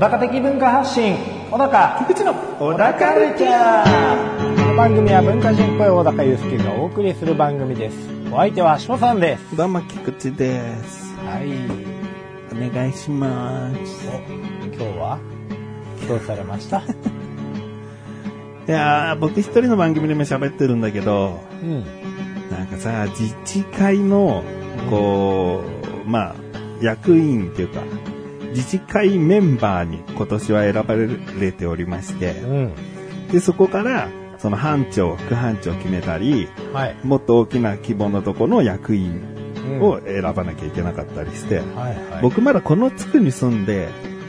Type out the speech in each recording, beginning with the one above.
高的文化発信。小高菊池の小高ルチャー。この番組は文化人っぽい小高祐介がお送りする番組です。お相手は翔さんです。どうも、菊池です。はい。お願いします。お今日は？どうされました？いやー、僕一人の番組でも喋ってるんだけど、うん。なんかさ、自治会の、こう、まあ、役員っていうか、自治会メンバーに今年は選ばれておりまして、うん。で、そこから、その班長、副班長決めたり、はい。もっと大きな規模のとこの役員うん。を選ばなきゃいけなかったりして、はいはい。僕まだこの地区に住んで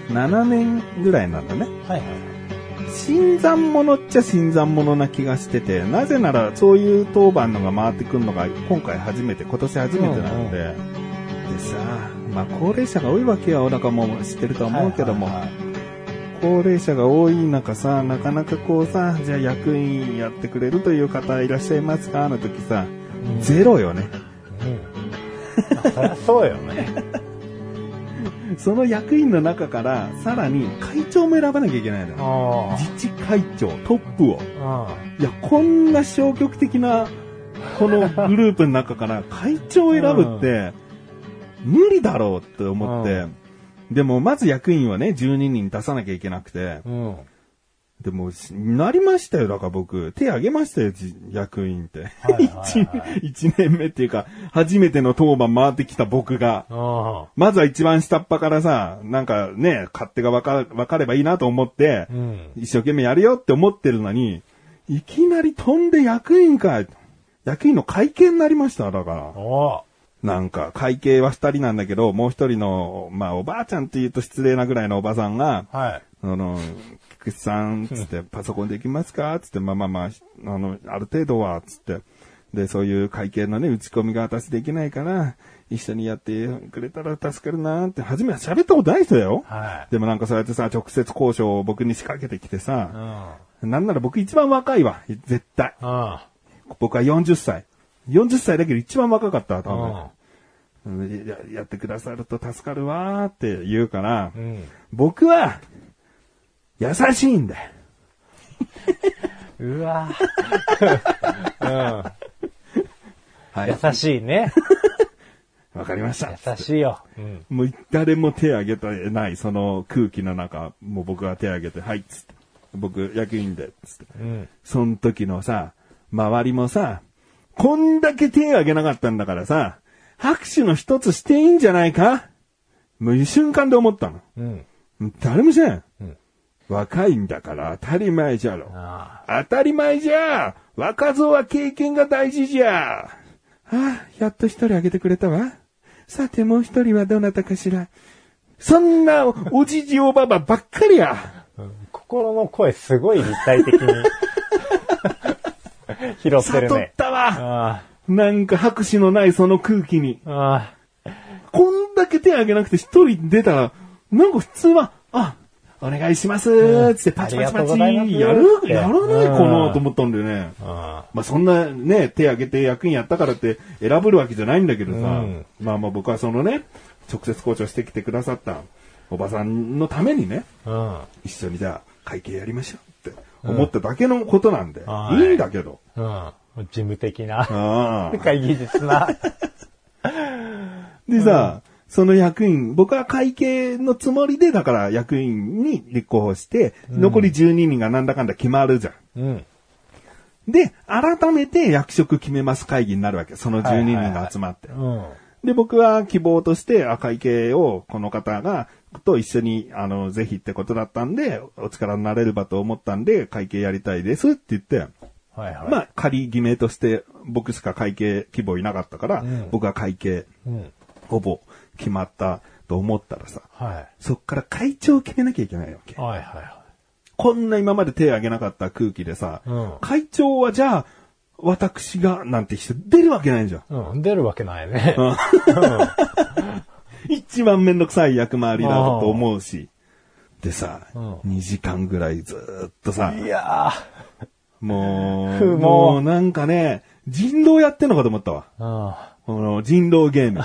7年ぐらいなんだね。はいはい。新参者っちゃ新参者な気がしてて、なぜならそういう当番のが回ってくるのが今回初めて、今年初めてなので、でさ、まあ高齢者が多いわけよ、小高も知ってると思うけども、はいはいはい。高齢者が多い中さ、なかなかこうさ、じゃあ役員やってくれるという方いらっしゃいますか？の時さ、うん。ゼロよね。うん。まあそりゃそうよね。その役員の中から、さらに会長も選ばなきゃいけないのよ。あ自治会長、トップを。あいや、こんな消極的な、このグループの中から会長を選ぶって、無理だろうって思って、でも、まず役員はね、12人出さなきゃいけなくて、うんでも、しなりましたよ、だから僕。手挙げましたよ、じ役員って。はいはい 一一年目っていうか、初めての当番回ってきた僕が。あまずは一番下っ端からさ、なんかね、勝手が分か分かればいいなと思って、あうん一生懸命やるよって思ってるのに、いきなり飛んで役員かい。役員の会計になりました、だから。おなんか、会計は二人なんだけど、もう一人の、まあ、おばあちゃんって言うと失礼なぐらいのおばさんが、はいあの、菊池さん、つって、パソコンできますか？つって、まあまあまあ、あの、ある程度は、つって。で、そういう会計のね、打ち込みが私できないから、一緒にやってくれたら助かるなって、初めは喋ったことない人だよ。はでもなんかそうやってさ、直接交渉を僕に仕掛けてきていさ、うんなんなら僕一番若いわ。絶対。あ僕は40歳。40歳だけど一番若かったわ、多あ分。うんややってくださると助かるわーって言うから、うん僕は、優しいんだよ。うわ うんはい。優しいね。わかりました。優しいよ。うん。もう誰も手挙げてない、その空気の中、もう僕が手挙げて、はい、つって。僕、役員で、つって。うん。その時のさ、周りもさ、こんだけ手挙げなかったんだからさ、拍手の一つしていいんじゃないか？もう瞬間で思ったの。うん。誰もしない。うん若いんだから当たり前じゃろ。あ当たり前じゃ若造は経験が大事じゃああ、やっと一人挙げてくれたわ。さてもう一人はどなたかしら。そんなおじじおばばばっかりや。心の声すごい立体的に拾って悟っるね。たわ。あなんか拍手のないその空気に。あ、あこんだけ手挙げなくて一人出たら、なんか普通は、あ、お願いしますってパチパチパチやる？やらないかなと思ったんだよね。あ、まあそんなね、手挙げて役員やったからって選ぶるわけじゃないんだけどさ、うんまあまあ僕はそのね、直接交渉してきてくださったおばさんのためにね、うん。一緒にじゃあ会計やりましょうって思っただけのことなんで、はいいいんだけど。うん。事務的な。ああ会議術な。でさ、その役員、僕は会計のつもりで、だから役員に立候補して、残り12人がなんだかんだ決まるじゃん。うん。で、改めて役職決めます会議になるわけ。その12人が集まって。うん。で、僕は希望として、あ会計をこの方が、と一緒に、あの、ぜひってことだったんで、お力になれればと思ったんで、会計やりたいですって言って、はいはい。まあ、仮決めとして、僕しか会計希望いなかったから、うん僕は会計、うん。ほぼ決まったと思ったらさ、はい。そっから会長を決めなきゃいけないわけ。はいはいはこんな今まで手挙げなかった空気でさ、うん会長はじゃあ、私が、なんて人出るわけないじゃん。い。うん。出るわけないね。一番めんどくさい役回りだと思うし。でさ、うん2時間ぐらいずーっとさ、いやもう、もうなんかね、人狼やってんのかと思ったわ。うん。この人狼ゲーム。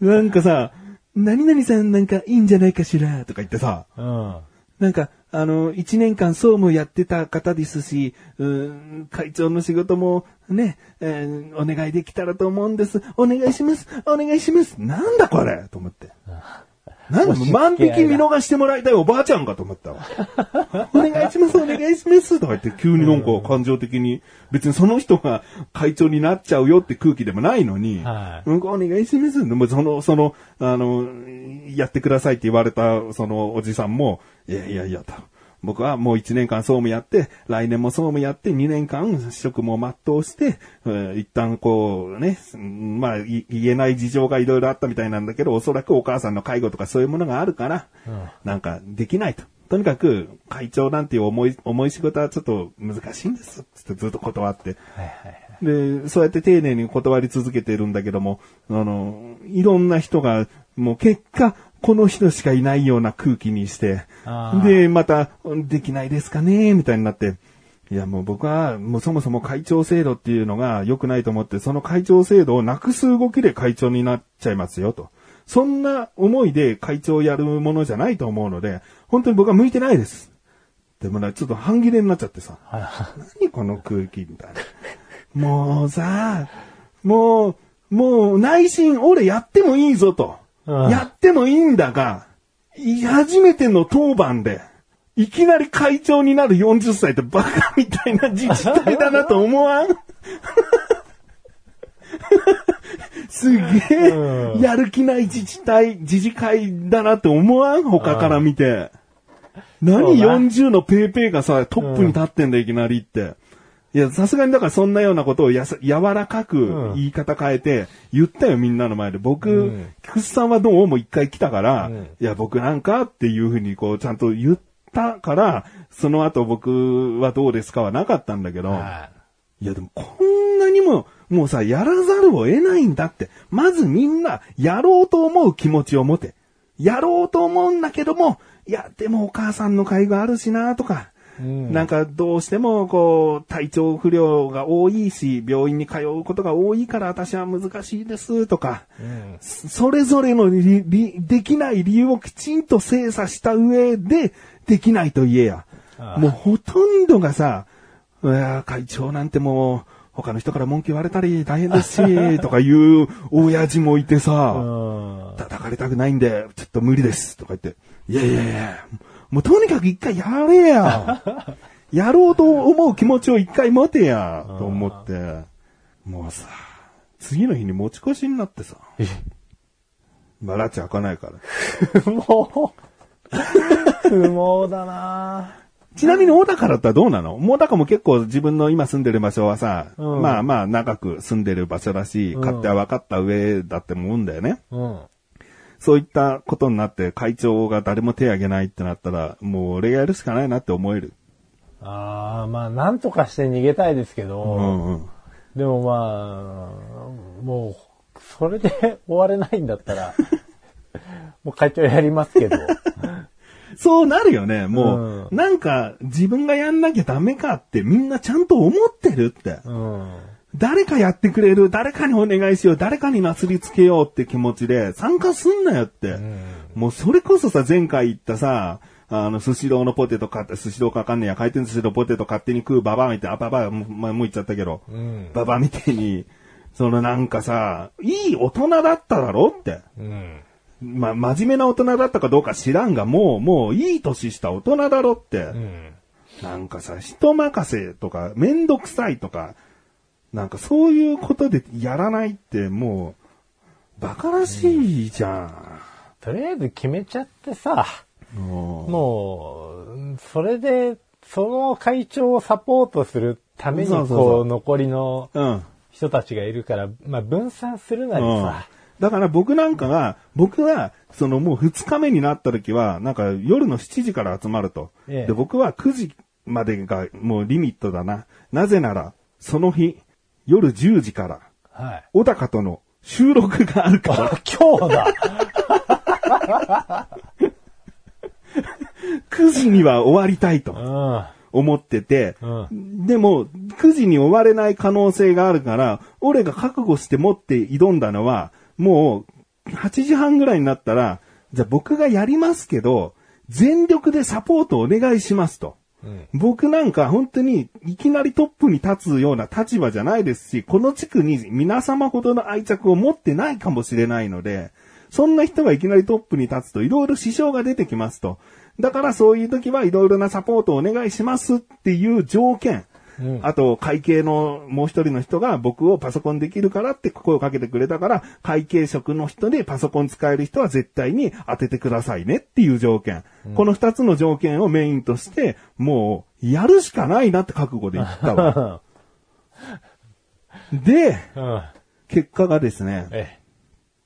なんかさ、何々さんなんかいいんじゃないかしらとか言ってさ、うん。なんか、あの、一年間総務やってた方ですし、うーん会長の仕事もね、えーお願いできたらと思うんです。お願いします。お願いします。なんだこれと思って。なんだ押し付け合いだ万引き見逃してもらいたいおばあちゃんかと思ったわ。お願いします、お願いします。とか言って急になんか感情的に、別にその人が会長になっちゃうよって空気でもないのに、はいうん、お願いします。でもその、その、あの、やってくださいって言われた、そのおじさんも、いやいやいやと。僕はもう1年間総務やって、来年も総務やって、2年間職も全うして、えー一旦こうね、うんまあい言えない事情がいろいろあったみたいなんだけど、おそらくお母さんの介護とかそういうものがあるから、なんかできないと。とにかく、会長なんていう重い、重い仕事はちょっと難しいんです。つってずっと断って。はいはいはい。で、そうやって丁寧に断り続けてるんだけども、あの、いろんな人が、もう結果、この人しかいないような空気にしてで、また、できないですかねみたいになって、いやもう僕は、もうそもそも会長制度っていうのが良くないと思って、その会長制度をなくす動きで会長になっちゃいますよと。そんな思いで会長をやるものじゃないと思うので、本当に僕は向いてないです。でもね、ちょっと半切れになっちゃってさ。はい何この空気みたいな。もうさ、もう、もう内心俺やってもいいぞと。うん。やってもいいんだが、い初めての当番で、いきなり会長になる40歳ってバカみたいな自治体だなと思わん？すげえ、うん。やる気ない自治体、自治会だなって思わん？他から見て。何そうだ40のペーペーがさ、トップに立ってんだ、いきなりって。いや、さすがにだからそんなようなことをやさ柔らかくうん言い方変えて、言ったよ、みんなの前で。僕、うん菊池さんはどうも一回来たから、うんいや、僕なんかっていうふうにこう、ちゃんと言ったから、その後僕はどうですかはなかったんだけど、はいや、でもこんなにも、もうさ、やらざるを得ないんだって。まずみんな、やろうと思う気持ちを持て。やろうと思うんだけども、いや、でもお母さんの介護あるしな、とか、うんなんかどうしてもこう、体調不良が多いし、病院に通うことが多いから私は難しいです、とか、うんそそれぞれのりりできない理由をきちんと精査した上で、できないと言えや。ああもうほとんどがさ、いや会長なんてもう、他の人から文句言われたり大変ですし、とかいう親父もいてさ、うん叩かれたくないんで、ちょっと無理です、とか言って。いやいやいや、もうとにかく一回やれや。やろうと思う気持ちを一回持てや、と思って。もうさ、次の日に持ち越しになってさ。まあ、ラチ開かないから。不毛。不毛だなちなみに小高だったらどうなの？小高も結構自分の今住んでる場所はさ、うんまあまあ長く住んでる場所だし、うん勝手は分かった上だって思うんだよね。うん。そういったことになって会長が誰も手挙げないってなったら、もう俺がやるしかないなって思える。ああ、まあ、なんとかして逃げたいですけど、うんうん。でもまあ、もう、それで終われないんだったら、もう会長やりますけど。そうなるよね。もう、うんなんか自分がやんなきゃダメかってみんなちゃんと思ってるって。うん。誰かやってくれる、誰かにお願いしよう、誰かになすりつけようって気持ちで参加すんなよって。もうそれこそさ、前回言ったさ、あの、スシローのポテト買って、スシローかわかんねえや、回転寿司のポテト勝手に食うババアみたいな、あ、ババア、もうまあもう言っちゃったけど、うん。ババアみたいに、そのなんかさ、いい大人だっただろって。うん。まあ、真面目な大人だったかどうか知らんが、もう、もういい年した大人だろって。うん。なんかさ、人任せとか、めんどくさいとか、なんかそういうことでやらないってもう、バカらしいじゃん。とりあえず決めちゃってさ、ももう、それで、その会長をサポートするために、こう、残りの。人たちがいるから、まあ、分散するなりうんさ、だから僕なんかが、僕は、そのもう2日目になった時は、なんか夜の7時から集まると。ええで、僕は9時までがもうリミットだな。なぜなら、その日、夜10時から、はい。小高との収録があるから。今日だ 9時には終わりたいとうん。思ってて、うん。でも、9時に終われない可能性があるから、俺が覚悟して持って挑んだのは、もう、8時半ぐらいになったら、じゃあ僕がやりますけど、全力でサポートお願いしますと。うん。僕なんか本当にいきなりトップに立つような立場じゃないですし、この地区に皆様ほどの愛着を持ってないかもしれないので、そんな人がいきなりトップに立つといろいろ支障が出てきますと。だからそういう時はいろいろなサポートをお願いしますっていう条件。うんあと、会計のもう一人の人が僕をパソコンできるからって声をかけてくれたから、会計職の人でパソコン使える人は絶対に当ててくださいねっていう条件。この二つの条件をメインとして、もう、やるしかないなって覚悟で言ったわ。で、うん。結結果がですね、え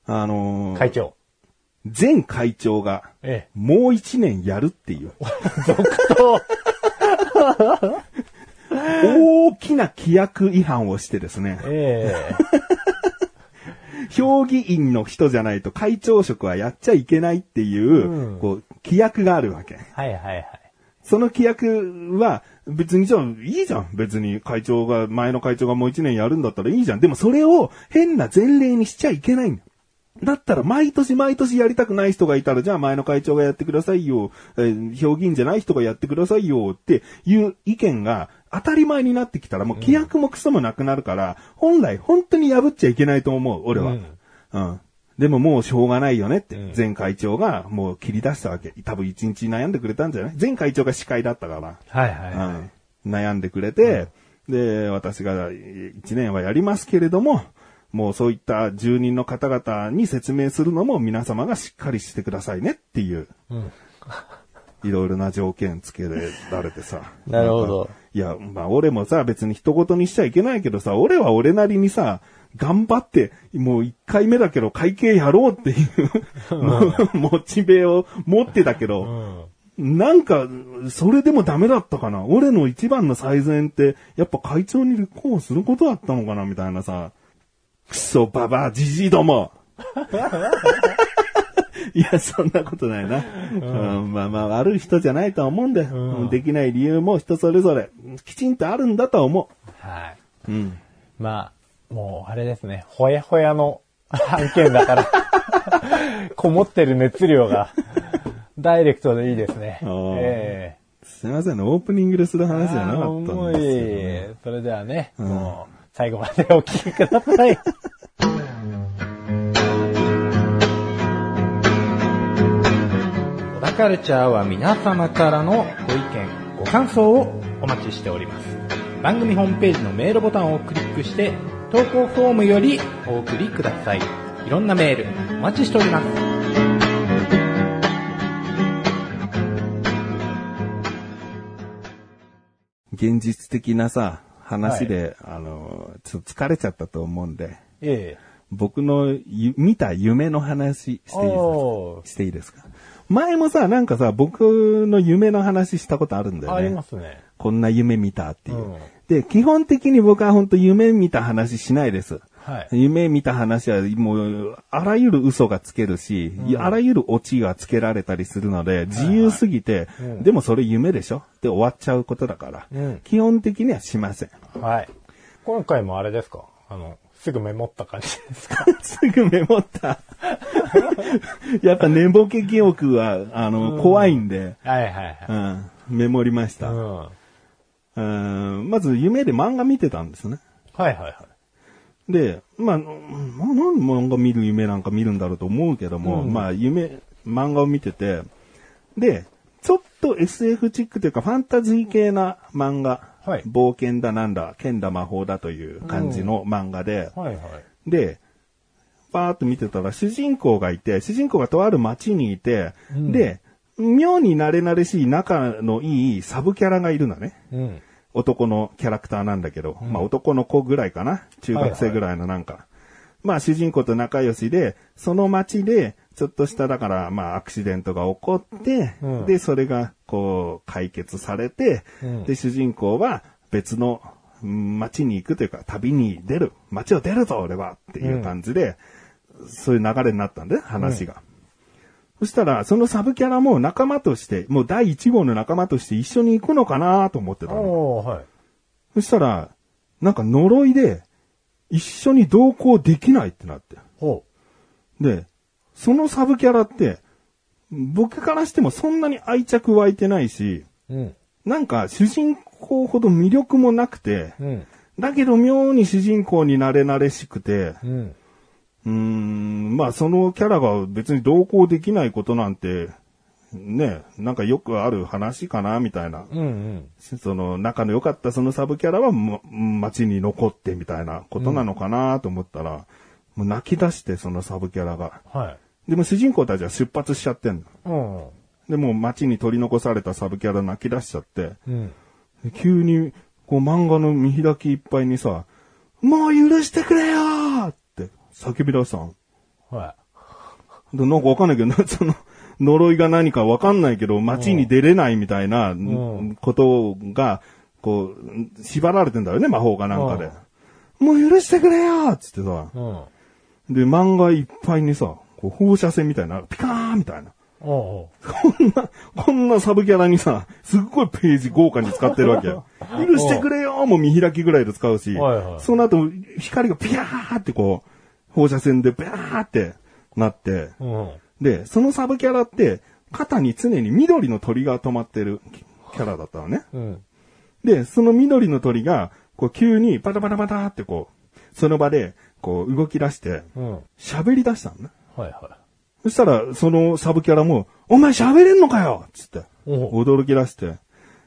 あのー会長。前会長が、えもう一年やるっていう、え。続投。大きな規約違反をしてですね、え 評議員の人じゃないと会長職はやっちゃいけないっていう、うんこう、規約があるわけ。え。はいはいはい。その規約は、別にじゃあ、いいじゃん。別に会長が、前の会長がもう一年やるんだったらいいじゃん。でもそれを変な前例にしちゃいけないんだ。だったら、毎年毎年やりたくない人がいたら、じゃあ前の会長がやってくださいよ。えー評議員じゃない人がやってくださいよ。っていう意見が当たり前になってきたら、もう規約もクソもなくなるから、本来本当に破っちゃいけないと思う、俺は。うんうん。でももうしょうがないよねってうん、前会長がもう切り出したわけ。多分一日悩んでくれたんじゃない？前会長が司会だったから。はいはいはい。うん、悩んでくれて、で、私が一年はやりますけれども、もうそういった住人の方々に説明するのも皆様がしっかりしてくださいねっていう、うん。いろいろな条件つけられてさ。なるほど。いや、まあ俺もさ、別に一言にしちゃいけないけどさ、俺は俺なりにさ、頑張って、もう一回目だけど会計やろうっていう、もう モチベを持ってたけど、うん。なんか、それでもダメだったかな？俺の一番の最善って、やっぱ会長に立候補することだったのかな？みたいなさ。クソババアじじいども。いや、そんなことないな。うん。まあまあ、悪い人じゃないとは思うんだよ、うん。できない理由も人それぞれ、きちんとあるんだとは思はい。う。うん。まあ、もうあれですね、ほやほやの案件だから、こもってる熱量が、ダイレクトでいいですね。あー。えすいませんね、オープニングでするえ話じゃなかったん重ですよ、い。それではね、ん。もう、最後までお聞きください。小田カルチャーは皆様からのご意見、ご感想をお待ちしております。番組ホームページのメールボタンをクリックして、投稿フォームよりお送りください。いろんなメール、お待ちしております。現実的なさ、話で、あの、ちょっと疲れちゃったと思うんで、え僕のゆ見た夢の話していいですか？していいですか？前もさ、なんかさ、僕の夢の話したことあるんだよありね。ますね。こんな夢見たっていう。うんで、基本的に僕は本当夢見た話しないです。はい。夢見た話はもう、あらゆる嘘がつけるし、あらゆるオチがつけられたりするので、自由すぎて、うんでもそれ夢でしょ？で終わっちゃうことだから、うん基本的にはしません。はい。今回もあれですか？あの、すぐメモった感じですか？すぐメモった。やっぱ寝ぼけ記憶は、あの、怖いんで、はいはいはい。うん、メモりました。うん。はいうんまず夢で漫画見てたんですね。はいはい。で、まあ、なんで漫画見る夢なんか見るんだろうと思うけども、うんまあ夢、漫画を見てて、で、ちょっと SF チックというかファンタジー系な漫画、はい冒険だなんだ、剣だ魔法だという感じの漫画で、はいはい。で、パーっと見てたら主人公がいて、主人公がとある街にいて、うんで、妙に慣れ慣れしい仲のいいサブキャラがいるのね。うん。男のキャラクターなんだけど、まあ男の子ぐらいかな中学生ぐらいのなんか。まあ主人公と仲良しで、その街で、ちょっとしただから、まあアクシデントが起こって、うんで、それがこう解決されて、うんで、主人公は別のうん街に行くというか旅に出る。街を出るぞ俺はっていう感じで、そういう流れになったんで、話が。そしたら、そのサブキャラも仲間として、もう第1号の仲間として一緒に行くのかなと思ってたの。はい。そしたら、なんか呪いで、一緒に同行できないってなって。ほで、そのサブキャラって、僕からしてもそんなに愛着湧いてないし、う。うん。なんか主人公ほど魅力もなくて、うん。だけど妙に主人公になれなれしくて、うん。うーん、まあそのキャラが別に同行できないことなんて、ね、なんかよくある話かな、みたいな。うん。うん。その仲の良かったそのサブキャラは、ま、街に残ってみたいなことなのかなと思ったら、もう泣き出してそのサブキャラが。はい。でも主人公たちは出発しちゃってんの。うん。でもう街に取り残されたサブキャラ泣き出しちゃって、うん。で急にこう漫画の見開きいっぱいにさ、もう許してくれよーって叫び出したの。はでなんかわかんないけど、な その、呪いが何かわかんないけど、街に出れないみたいな、んことが、こう、縛られてんだよね、魔法かなんかで。もう許してくれよつってさ。で、漫画いっぱいにさ、こう放射線みたいな、ピカーンみたいな。こんな、こんなサブキャラにさ、すっごいページ豪華に使ってるわけよ。許してくれよーもう見開きぐらいで使うし、はいはいその後、光がピヤーってこう、放射線でビャーってなって。で、そのサブキャラって、肩に常に緑の鳥が止まってるキャラだったのね。うん。で、その緑の鳥が、こう急にパタパタパタってこう、その場で、こう動き出して、うん。喋り出したのね。はいはそしたら、そのサブキャラも、お前喋れんのかよつって、お驚き出して。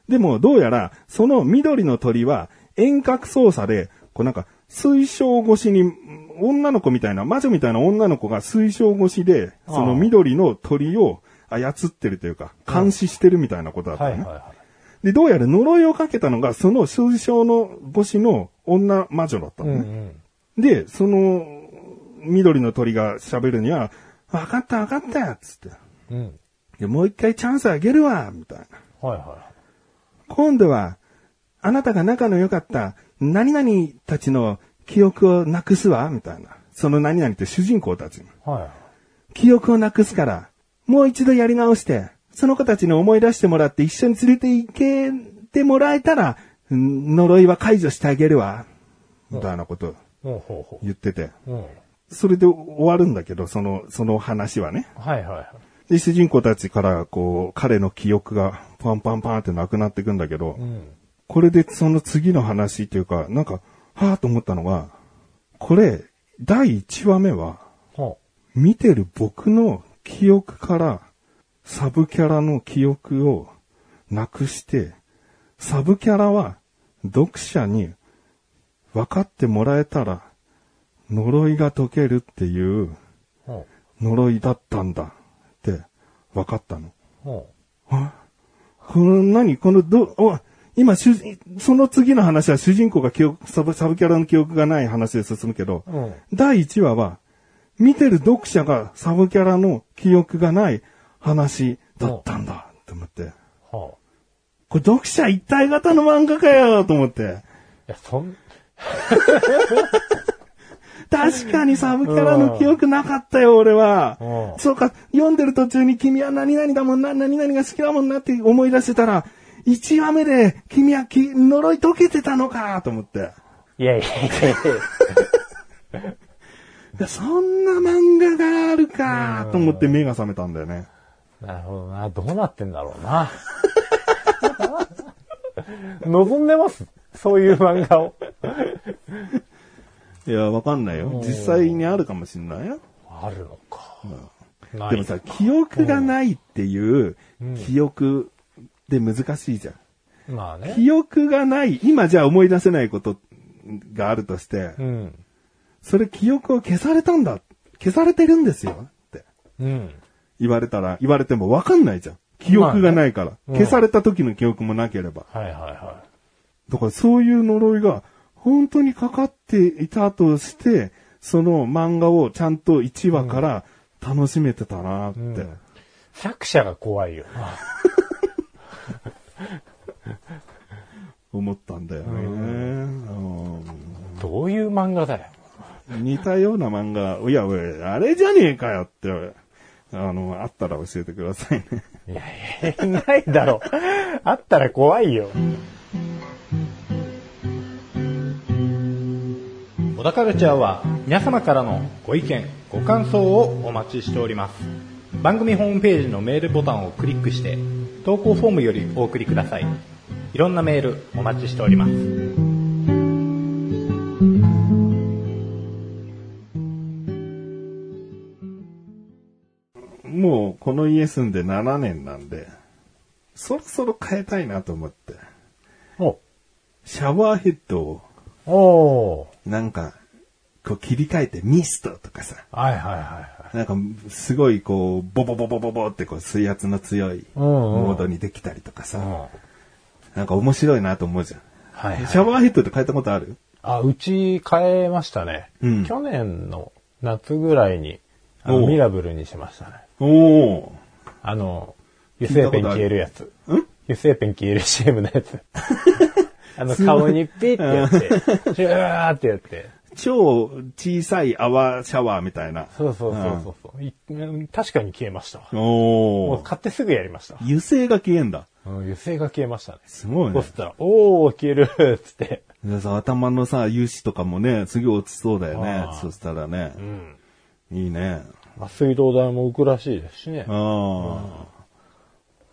でも、どうやら、その緑の鳥は、遠隔操作で、こうなんか、水晶越しに、女の子みたいな、魔女みたいな女の子が水晶越しで、その緑の鳥を操ってるというか、監視してるみたいなことだったのね。はいはいはで、どうやら呪いをかけたのが、その水晶の越しの女魔女だったい。うのんね。うん。で、その、緑の鳥が喋るには、わかったわかったよつって。うん。でもう一回チャンスあげるわみたいな。はいは今度は、あなたが仲の良かった何々たちの記憶をなくすわみたいな。その何々って主人公たち。はい。記憶をなくすから、もう一度やり直して、その子たちに思い出してもらって一緒に連れて行けてもらえたら、うん呪いは解除してあげるわ。みたいなこと言ってて。それで終わるんだけど、その、その話はね。はいはいはい。で、主人公たちから、こう、彼の記憶がパンパンパンってなくなっていくんだけど、うん。これでその次の話っていうか、なんか、はぁと思ったのが、これ、第1話目は、ほ見てる僕の記憶から、サブキャラの記憶をなくして、サブキャラは読者に分かってもらえたら、呪いが解けるっていう呪いだったんだって分かったの。う。ほあこの何？このど、お今主人、その次の話は主人公が記憶、サブサブキャラの記憶がない話で進むけど、う。うん。第1話は、見てる読者がサブキャラの記憶がない話だったんだって思って。ほこれ読者一体型の漫画かよと思って。う。いや、そん、確かにサブキャラの記憶なかったよ、俺はう。んそうか、読んでる途中に君は何々だもんな、何々が好きだもんなって思い出してたら、1話目で君はき呪い解けてたのかと思って。いやいやいやいや。そんな漫画があるかと思って目が覚めたんだよね。なるほどな。どうなってんだろうな。望んでます？そういう漫画を。いや、わかんないよ。実際にあるかもしんないよ。あるのか。ないでもさ、記憶がないっていう記憶で難しいじゃん。まあね。記憶がない、今じゃあ思い出せないことがあるとしてう、ん。それ記憶を消されたんだ。消されてるんですよってうん。言われたら、言われてもわかんないじゃん。記憶がないから。うん消された時の記憶もなければ。はいはいはだからそういう呪いが本当にかかっていたとして、その漫画をちゃんと1話から楽しめてたなって。い。うん。作者が怖いよな。思ったんだよね。うんどういう漫画だよ。似たような漫画、いや、おいあれじゃねえかよってあの、あったら教えてくださいね。いやいや、ないだろ。あったら怖いよ。小田カルチャーは皆様からのご意見、ご感想をお待ちしております。番組ホームページのメールボタンをクリックして、投稿フォームよりお送りください。いろんなメールお待ちしております。もう、この家住んで7年なんで、そろそろ変えたいなと思って。おシャワーヘッドを、おなんか、こう切り替えてミストとかさ、はいはいはいはい。なんか、すごいこう、ボボボボボボってこう水圧の強いモードにできたりとかさ、なんか面白いなと思うじゃん。はいはいシャワーヘッドって変えたことある？あ、うち変えましたね。うん去年の夏ぐらいに、あのミラブルにしましたね。おおあの、油性ペン消えるやつ。ん？油性ペン消える CM のやつ。あの、顔にピッてやって、シューってやって。超小さい泡シャワーみたいな。そうそうそうそうそう、ん確かに消えましたわ。おもうお買ってすぐやりました。油性が消えんだ。うん、油性が消えましたね。すごいねそし。たら、おー、消えるっつって。でさ頭のさ、油脂とかもね、次落ちそうだよねそしたらねう。ん。いいね。まあ、水道代も浮くらしいですしね。ああ。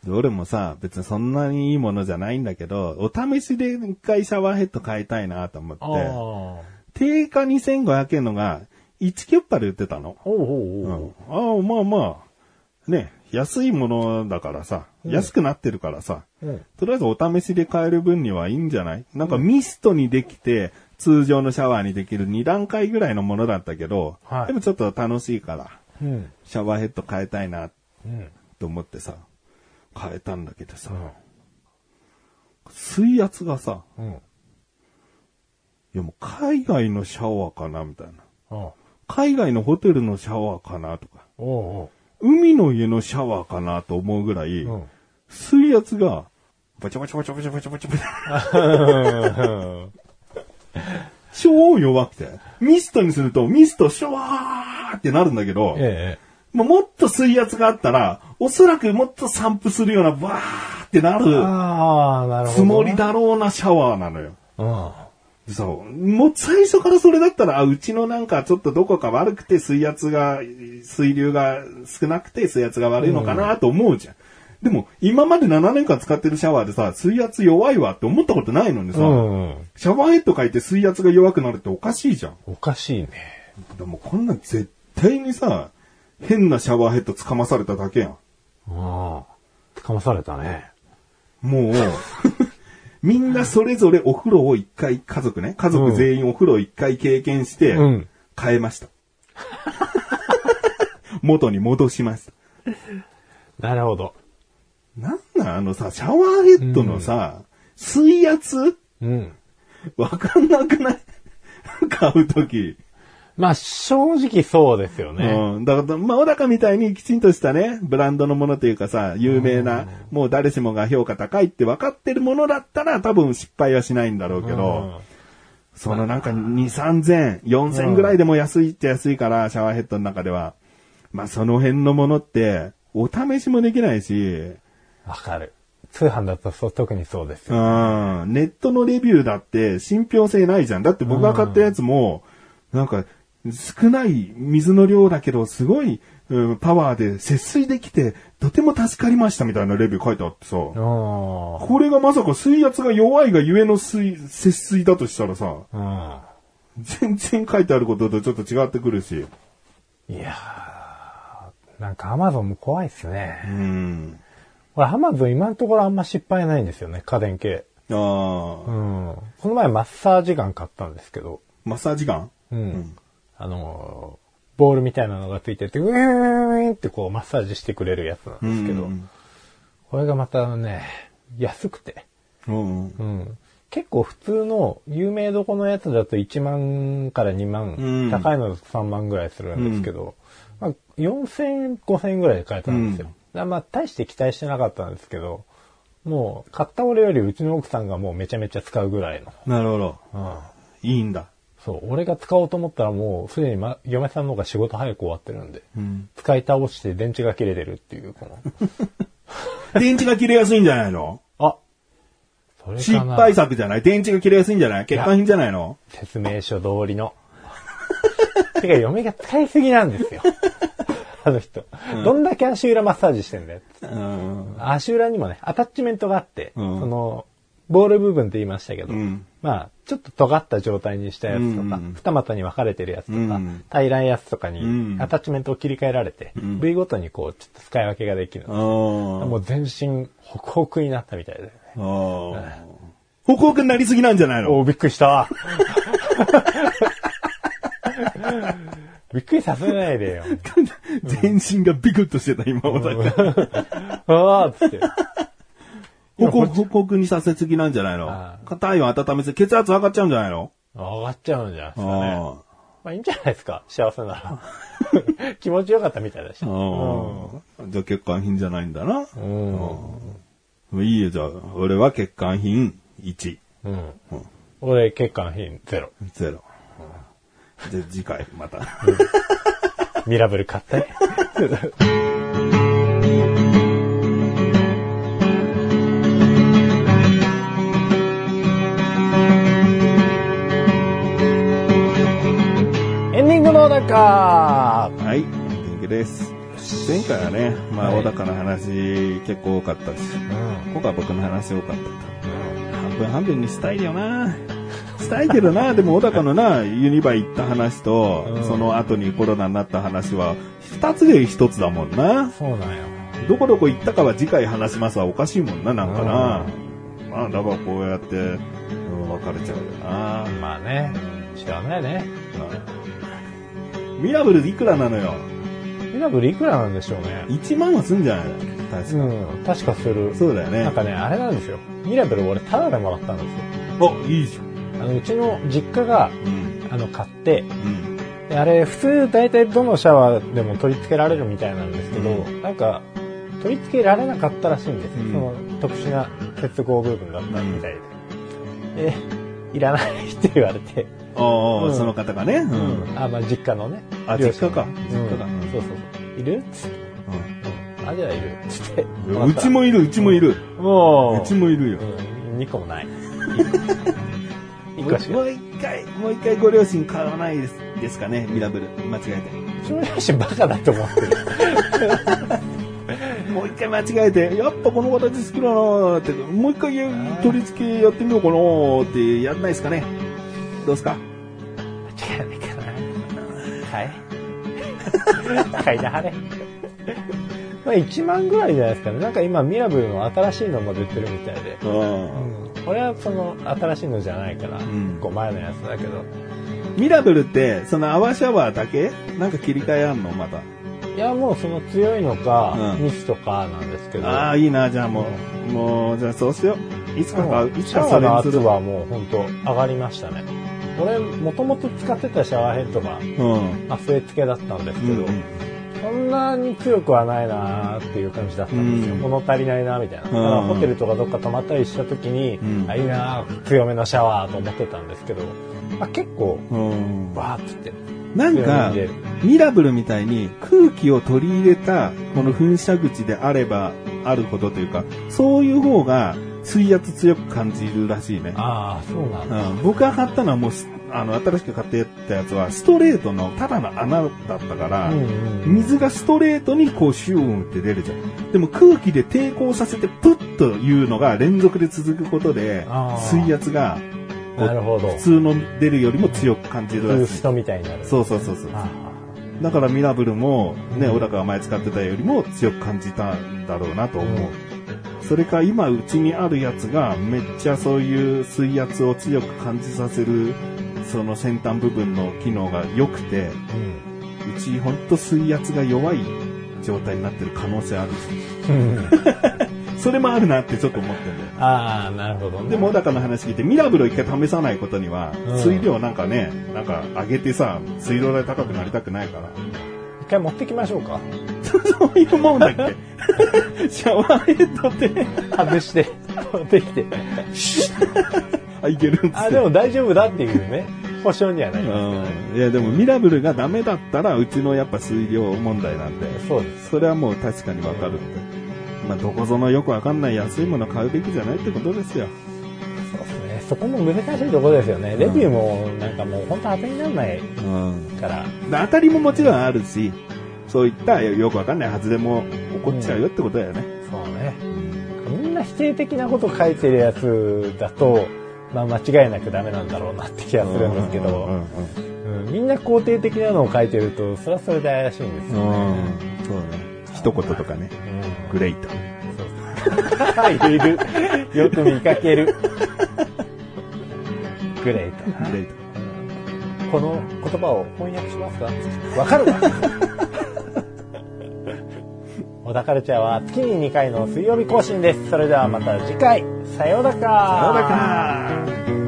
で俺もさ、別にそんなにいいものじゃないんだけど、お試しで一回シャワーヘッド買いたいなと思って、ああ。定価2500円のが1キュッパで売ってたの。おうおううおう。ん。ああ、まあまあ、ね、安いものだからさ、安くなってるからさ、うんとりあえずお試しで買える分にはいいんじゃない？なんかミストにできて、通常のシャワーにできる2段階ぐらいのものだったけど、はいでもちょっと楽しいから、うん。シャワーヘッド変えたいなうん。と思ってさ、変えたんだけどさ、うん水圧がさ、うん。いやもう海外のシャワーかなみたいな。海外のホテルのシャワーかなとか、おう海の家のシャワーかなと思うぐらい。水圧が、バチャバチャバチャバチャバチャバチャバチャ、うん。超弱くて。ミストにすると、ミストシュワーってなるんだけど、もっと水圧があったら、おそらくもっと散布するような、バーってなる。つもり。だろうなシャワーなのよ。うん。そう。もう最初からそれだったら、あうちのなんかちょっとどこか悪くて水圧が、水流が少なくて水圧が悪いのかなと思うじゃん。でも、今まで7年間使ってるシャワーでさ、水圧弱いわって思ったことないのにさ、うん。シャワーヘッド変えて水圧が弱くなるっておかしいじゃん。おかしいね。でもこんなん絶対にさ、変なシャワーヘッドつかまされただけやん。ああ。つかまされたね。もう、みんなそれぞれお風呂を一回、家族ね、家族全員お風呂を一回経験してうん、変えました。元に戻しました。なるほど。なんなんあのさ、シャワーヘッドのさ、水圧？うん。わかんなくない？買うとき。まあ、正直そうですよね。うん。だから、まあ、小高みたいにきちんとしたね、ブランドのものというかさ、有名な、もう誰しもが評価高いって分かってるものだったら多分失敗はしないんだろうけど、そのなんか2、3000、4000ぐらいでも安いっちゃ安いから、シャワーヘッドの中では。まあ、その辺のものって、お試しもできないし、わかる。通販だとそう特にそうですうよ。ん、ネットのレビューだって信憑性ないじゃん。だって僕が買ったやつも、なんか、少ない水の量だけど、すごい、うんパワーで節水できて、とても助かりましたみたいなレビュー書いてあってさ、あこれがまさか水圧が弱いがゆえの水、節水だとしたらさ、あ。全然書いてあることとちょっと違ってくるし。うん。いやー、なんかアマゾンも怖いっすうね。ん。俺アマゾン今のところあんま失敗ないんですよね、家電系。ああ、うん。この前マッサージガン買ったんですけど、マッサージガン？うん。あのー、ボールみたいなのがついてて、ウィーンってこうマッサージしてくれるやつなんですけど、うんこれがまたね、安くて、うん。うん。結構普通の有名どこのやつだと1万から2万、うん高いのだと3万ぐらいするんですけど、まあ、4000円、5000円ぐらいで買えたんですよ。まあ大して期待してなかったんですけど、もう買った俺よりうちの奥さんがもうめちゃめちゃ使うぐらいの。なるほど。うん。いいんだ。そう、俺が使おうと思ったらもうすでに、ま、嫁さんの方が仕事早く終わってるんで、うん。使い倒して電池が切れてるっていう、この。電池が切れやすいんじゃないの？あそれ失敗作じゃない？電池が切れやすいんじゃない？欠陥品じゃないの？説明書通りの。てか、嫁が使いすぎなんですよ。あの人。どんだけ足裏マッサージしてんだよ。うん。足裏にもね、アタッチメントがあって、うんその、ボール部分って言いましたけど、うんまあ、ちょっと尖った状態にしたやつとか、うん二股に分かれてるやつとか、うん平らいやつとかにうんアタッチメントを切り替えられて、ん部位ごとにこう、ちょっと使い分けができるあの。ーもう全身、ホクホクになったみたいで、ね。あー。歩行くになりすぎなんじゃないの？おーびっくりした。びっくりさせないでよ。全身がビクッとしてた、今、小田 ああっつって。歩行、歩行くにさせすぎなんじゃないの？あ体温温めて血圧上がっちゃうんじゃないの？上がっちゃうんじゃないですかね。あまあいいんじゃないですか、幸せなら。気持ちよかったみたいだし。じゃあ欠陥品じゃないんだな。うん。いいよ、じゃあ。俺は欠陥品1。うん。俺、血管品ゼロ。ゼロ。じゃあ次回、また。ミラブル買って。ンディングの中はい、エンです。前回はね、まあ、はい小高の話結構多かったし、うん。今回は僕の話多かったと。半分半分にしたいよな。したいけどな、でも小高のな、ユニバ行った話と、うんその後にコロナになった話は、二つで一つだもんな。そうなんよ。どこどこ行ったかは次回話しますはおかしいもんな、なんかな。まあ、だからこうやって、うん、別れちゃうよな。まあね、知らないね。ミラブルいくらなのよ。ミラブルいくらなんでしょうね。1万はすんじゃないの？確か。うん、確かする。そうだよねなん。かね、あれなんですよ。ミラブル俺タダでもらったんですよ。あ、いいじゃん。あの、うちの実家が、うん。あの、買って、うん。であれ、普通大体どのシャワーでも取り付けられるみたいなんですけど、うなんか、取り付けられなかったらしいんですよ。うんその特殊な接合部分だったみたいで。で、いらないって言われて、ああ、うんその方がね。うん。あ、まあ実家のね。あ両親実家かうん実家かうんそうそうそう。いる？つって。うん。あ、じゃあいるつって。うちもいる、うちもいる。もう、うちもいるよ。うん、2個もない。1個しかもう一回、もう一回ご両親買わないですですかね、ミラブル。間違えうちの両親バカだと思ってる。て。もう一回間違えて、やっぱこの形好きだなーって、もう一回や取り付けやってみようかなーってやんないですかね。どうですか？間違いないかな。はい。買いなはれ。まあ1万ぐらいじゃないですかね。なんか今ミラブルの新しいのも出てるみたいで。うん。うん。俺はその新しいのじゃないから、ん5前のやつだけど。ミラブルって、その泡シャワーだけ？なんか切り替えあんの？また。いやもうその強いのか、うんミストかなんですけど。ああ、いいな、じゃあもう。もう、じゃあそうしよう。いつか買う？いつシャワーかそれにする？の圧はもう本当上がりましたね。俺、もともと使ってたシャワーヘッドが、うん。まあ、据え付けだったんですけど、うんそんなに強くはないなーっていう感じだったんですよ。うん物足りないなみたいな。だからホテルとかどっか泊まったりした時に、うんあ、いいなー強めのシャワーと思ってたんですけど、まあ、結構、うん。バーッつって。なんかミラブルみたいに空気を取り入れたこの噴射口であればあるほどというか、そういう方が水圧強く感じるらしいね。ああ、そうなんだ。うん、僕が買ったのはもうす、あの、新しく買ってったやつはストレートのただの穴だったから、うんうん水がストレートにこうシューンって出るじゃん。でも空気で抵抗させてプッというのが連続で続くことで水圧がなるほど。普通の出るよりも強く感じるらしいみたいになる。そうそうそうそう。あだからミラブルもね、うん小高が前使ってたよりも強く感じたんだろうなと思う。それか今うちにあるやつがめっちゃそういう水圧を強く感じさせるその先端部分の機能が良くて、あうんうちほんと水圧が弱い状態になってる可能性あるし、うんそれもあるなってちょっと思ってるんだよ。ああ、なるほどね。でも小高の話聞いてミラブルを一回試さないことには、うん水量なんかね、なんか上げてさ、水道代高くなりたくないから。一回持ってきましょうか。そういうもんだっけ？シャワーヘッドで、外して、持ってきて。あ、いけるんですあ、でも大丈夫だっていうね。保証にはなります。うん。いや、でもミラブルがダメだったら、うちのやっぱ水量問題なんで。そうです。それはもう確かにわかるって。まあ、どこぞのよくわかんない安いもの買うべきじゃないってことですよ。そこも難しいところですよね。レビューもなんかもう本当当てにならないうん。から。当たりももちろんあるし、そういったよくわかんない外れも起こっちゃうよってことだよね。そうね。みんな否定的なこと書いてるやつだと、まあ間違いなくダメなんだろうなって気がするんですけど、うんうんうんうんみんな肯定的なのを書いてると、それはそれで怪しいんですよ。うん。そうね。一言とかね。グレイト。うん。いる。よく見かける。グレートな。グレイト。この言葉を翻訳しますか？わかるわ小田カルチャーは月に2回の水曜日更新です。それではまた次回。さようなら。さようなら